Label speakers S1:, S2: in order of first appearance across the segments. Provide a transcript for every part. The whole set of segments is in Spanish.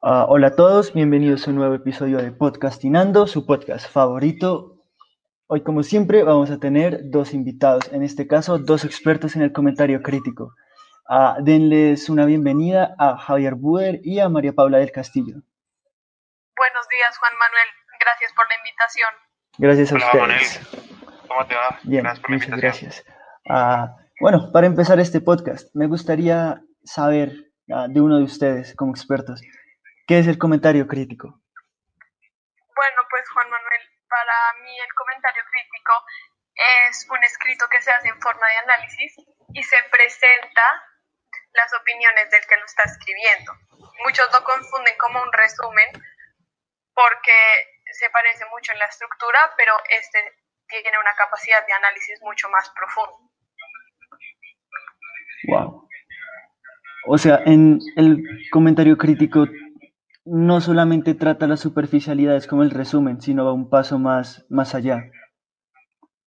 S1: Ah, hola a todos, bienvenidos a un nuevo episodio de Podcastinando, su podcast favorito. Hoy, como siempre, vamos a tener dos invitados, en este caso, dos expertos en el comentario crítico. Ah, denles una bienvenida a Javier Buer y a María Paula del Castillo.
S2: Buenos días, Juan Manuel. Gracias por la invitación.
S1: Gracias a
S3: Hola,
S1: ustedes.
S3: Manuel. ¿Cómo te va?
S1: Bien,
S3: gracias por la
S1: muchas
S3: invitación.
S1: gracias. Ah, bueno, para empezar este podcast, me gustaría saber de uno de ustedes como expertos, ¿qué es el comentario crítico?
S2: Bueno, pues Juan Manuel, para mí el comentario crítico es un escrito que se hace en forma de análisis y se presenta las opiniones del que lo está escribiendo. Muchos lo confunden como un resumen porque se parece mucho en la estructura, pero este tiene una capacidad de análisis mucho más profunda.
S1: Wow. O sea, en el comentario crítico no solamente trata las superficialidades como el resumen, sino va un paso más, más allá.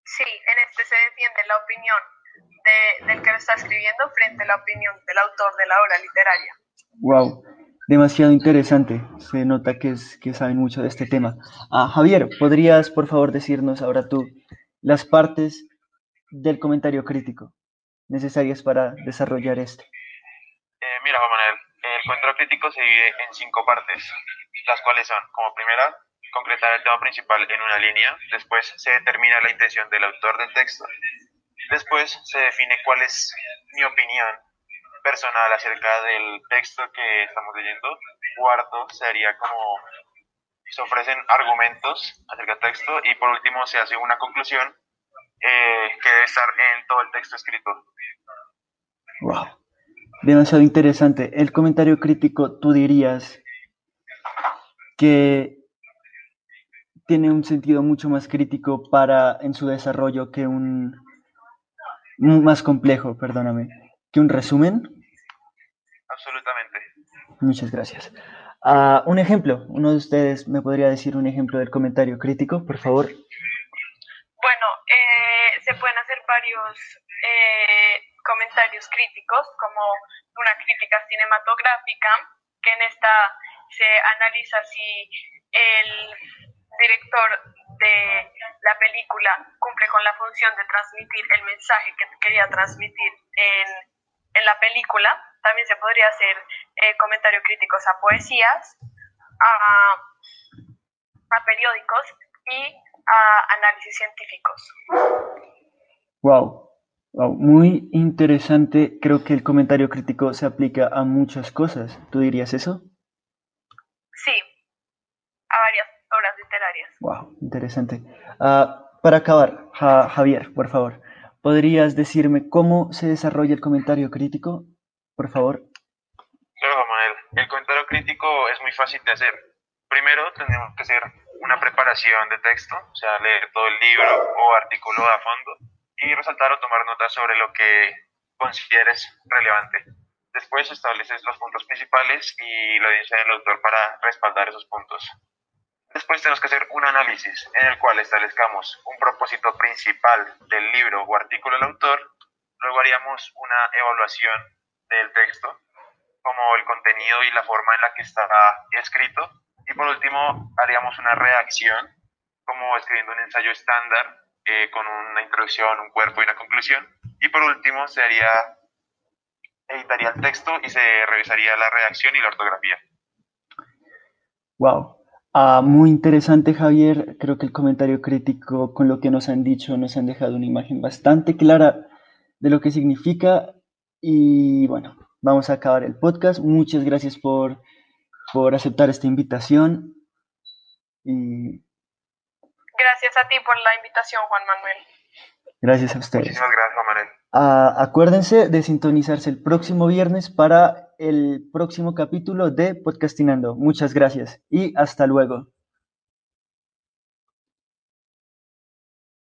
S2: Sí, en este se defiende la opinión de- del que lo está escribiendo frente a la opinión del autor de la obra literaria.
S1: Wow, demasiado interesante. Se nota que, es, que saben mucho de este tema. Ah, Javier, ¿podrías por favor decirnos ahora tú las partes del comentario crítico necesarias para desarrollar este?
S3: Eh, mira, Juan Manuel, el comentario crítico se divide en cinco partes, las cuales son, como primera, concretar el tema principal en una línea, después se determina la intención del autor del texto, después se define cuál es mi opinión personal acerca del texto que estamos leyendo, cuarto sería como se ofrecen argumentos acerca del texto y por último se hace una conclusión eh, que debe estar en todo el texto escrito.
S1: Wow, demasiado interesante. El comentario crítico, tú dirías que tiene un sentido mucho más crítico para en su desarrollo que un un- más complejo, perdóname, que un resumen.
S3: Absolutamente.
S1: Muchas gracias. Ah, un ejemplo, uno de ustedes me podría decir un ejemplo del comentario crítico, por favor.
S2: Bueno, eh, se pueden hacer varios eh, comentarios críticos, como una crítica cinematográfica, que en esta se analiza si el director de la película cumple con la función de transmitir el mensaje que quería transmitir en, en la película. También se podría hacer eh, comentarios críticos a poesías, a, a periódicos y a análisis científicos.
S1: Wow, wow, muy interesante. Creo que el comentario crítico se aplica a muchas cosas. ¿Tú dirías eso?
S2: Sí, a varias obras literarias.
S1: Wow, interesante. Ah, para acabar, Ja- Javier, por favor, ¿podrías decirme cómo se desarrolla el comentario crítico? Por favor.
S3: Claro, Manuel. El comentario crítico es muy fácil de hacer. Primero tenemos que hacer una preparación de texto, o sea, leer todo el libro o artículo a fondo y resaltar o tomar notas sobre lo que consideres relevante. Después estableces los puntos principales y la audiencia del autor para respaldar esos puntos. Después tenemos que hacer un análisis en el cual establezcamos un propósito principal del libro o artículo del autor. Luego haríamos una evaluación del texto, como el contenido y la forma en la que estará escrito. Y por último, haríamos una redacción, como escribiendo un ensayo estándar eh, con una introducción, un cuerpo y una conclusión. Y por último, se haría, editaría el texto y se revisaría la redacción y la ortografía.
S1: Wow. Ah, muy interesante, Javier. Creo que el comentario crítico, con lo que nos han dicho, nos han dejado una imagen bastante clara de lo que significa. Y bueno, vamos a acabar el podcast. Muchas gracias por, por aceptar esta invitación. Y
S2: Gracias a ti por la invitación, Juan Manuel.
S1: gracias a ustedes.
S3: Muchísimas gracias, Juan Manuel.
S1: Ah, acuérdense de sintonizarse el próximo viernes para el próximo capítulo de Podcastinando. Muchas gracias y hasta luego.